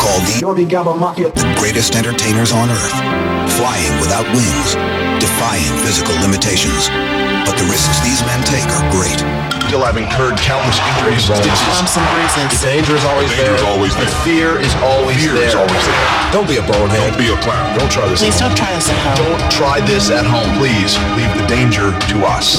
called the greatest entertainers on earth, flying without wings, defying physical limitations. But the risks these men take are great. Still I've incurred countless injuries. Bumps and bruises. The danger is always danger there. Is always there. fear is always fear there. Fear is always there. Don't be a bonehead. Don't be a clown. Don't try this. Please don't try this at home. Don't try this at home. Please leave the danger to us.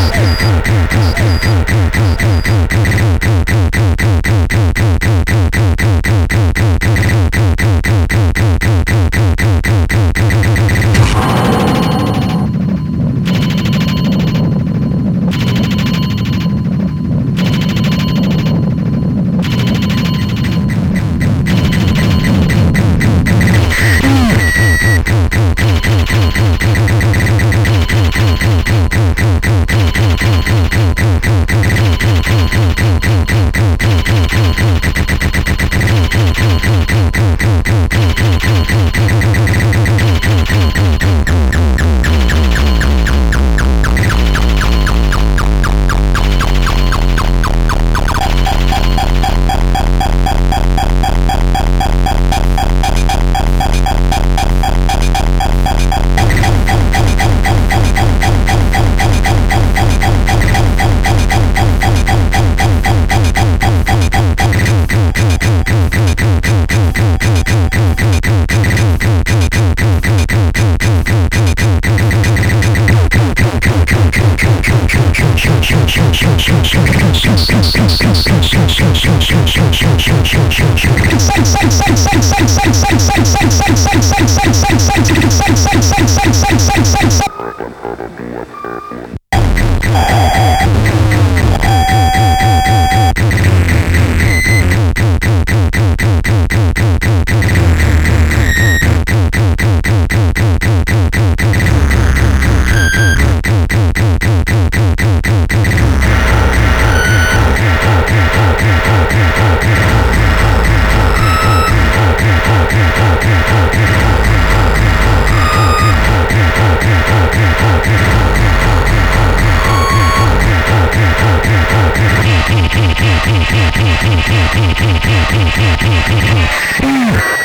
Mm.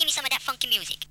Give me some of that funky music.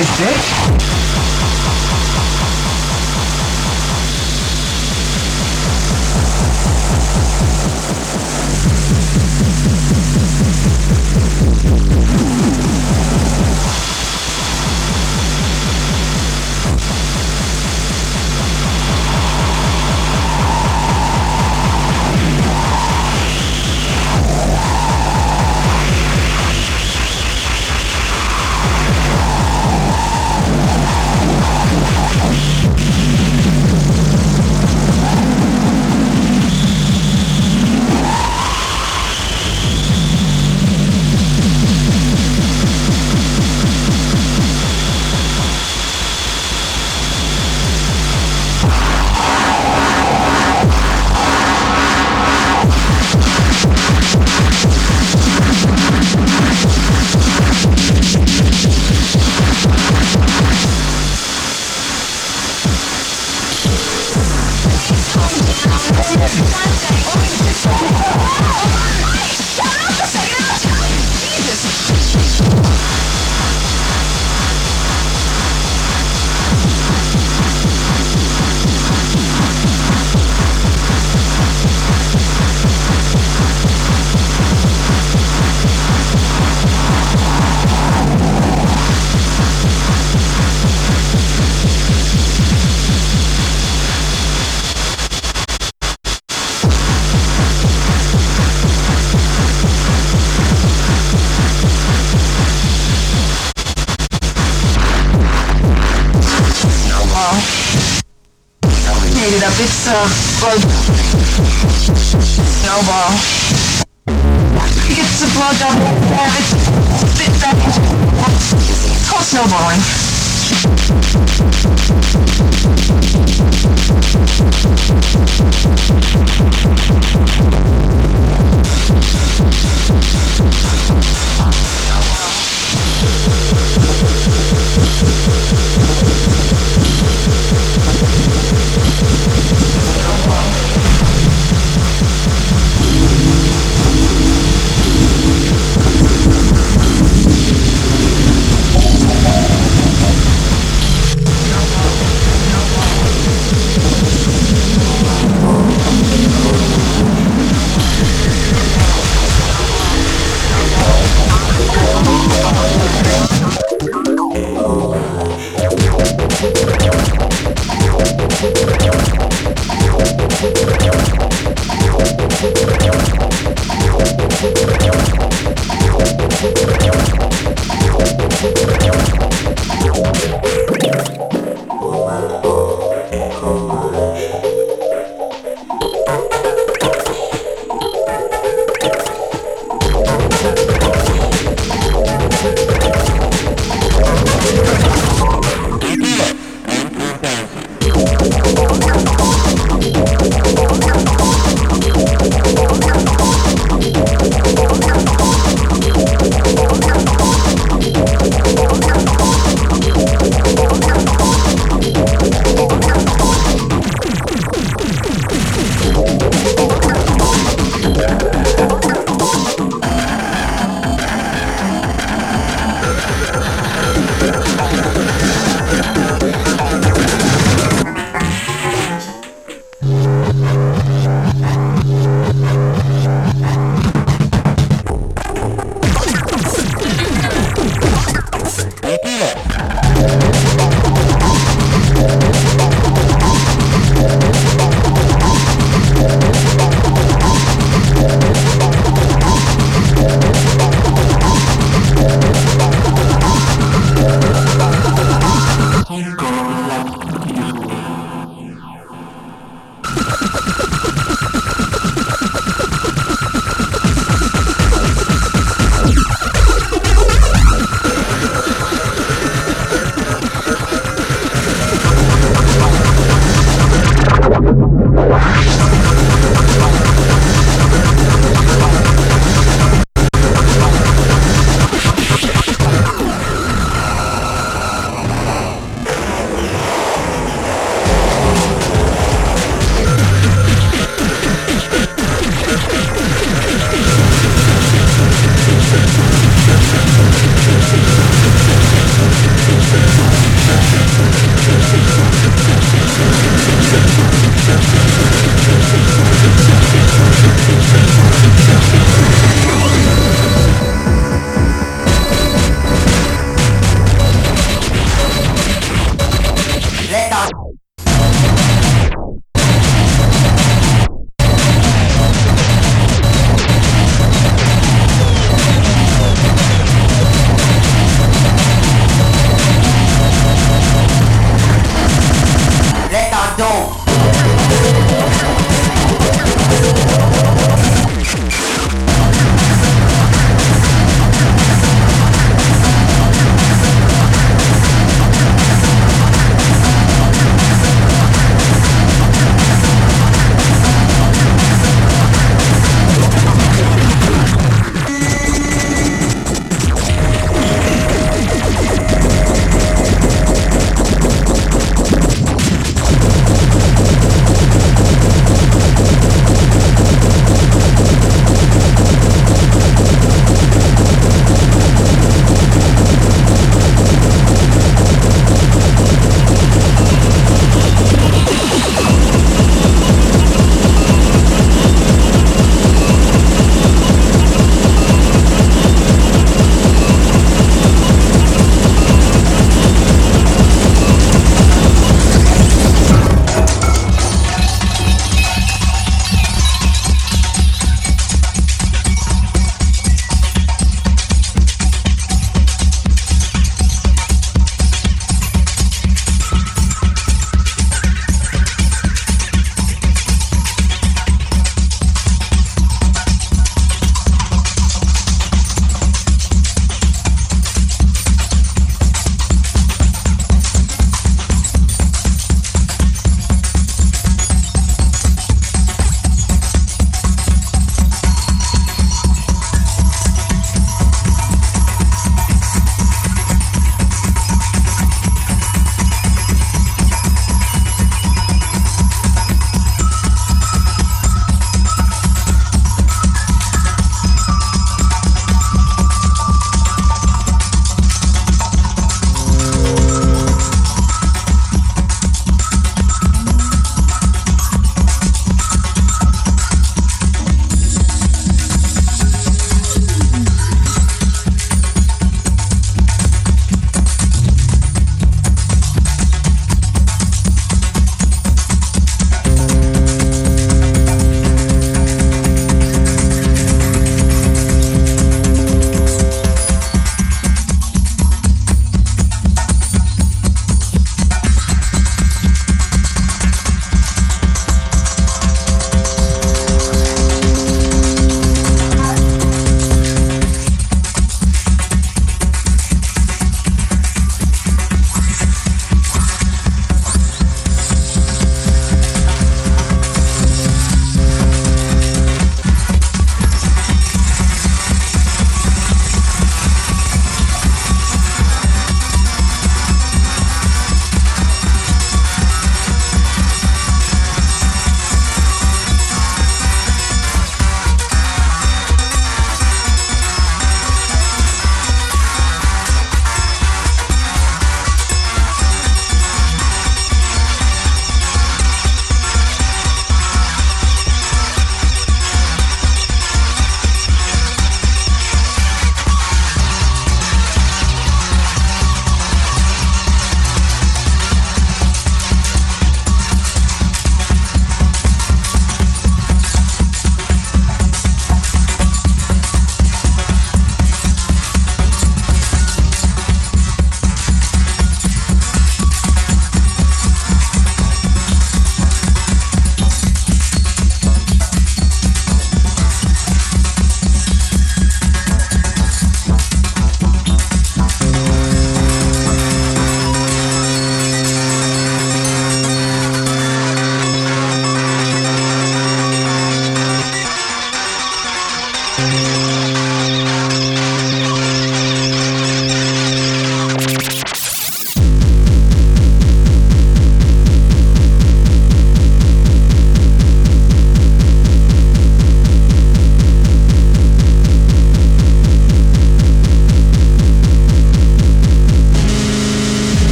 mais gente? So, like, snowball. He gets blood double. It's spit back into It's called snowballing. Snowball.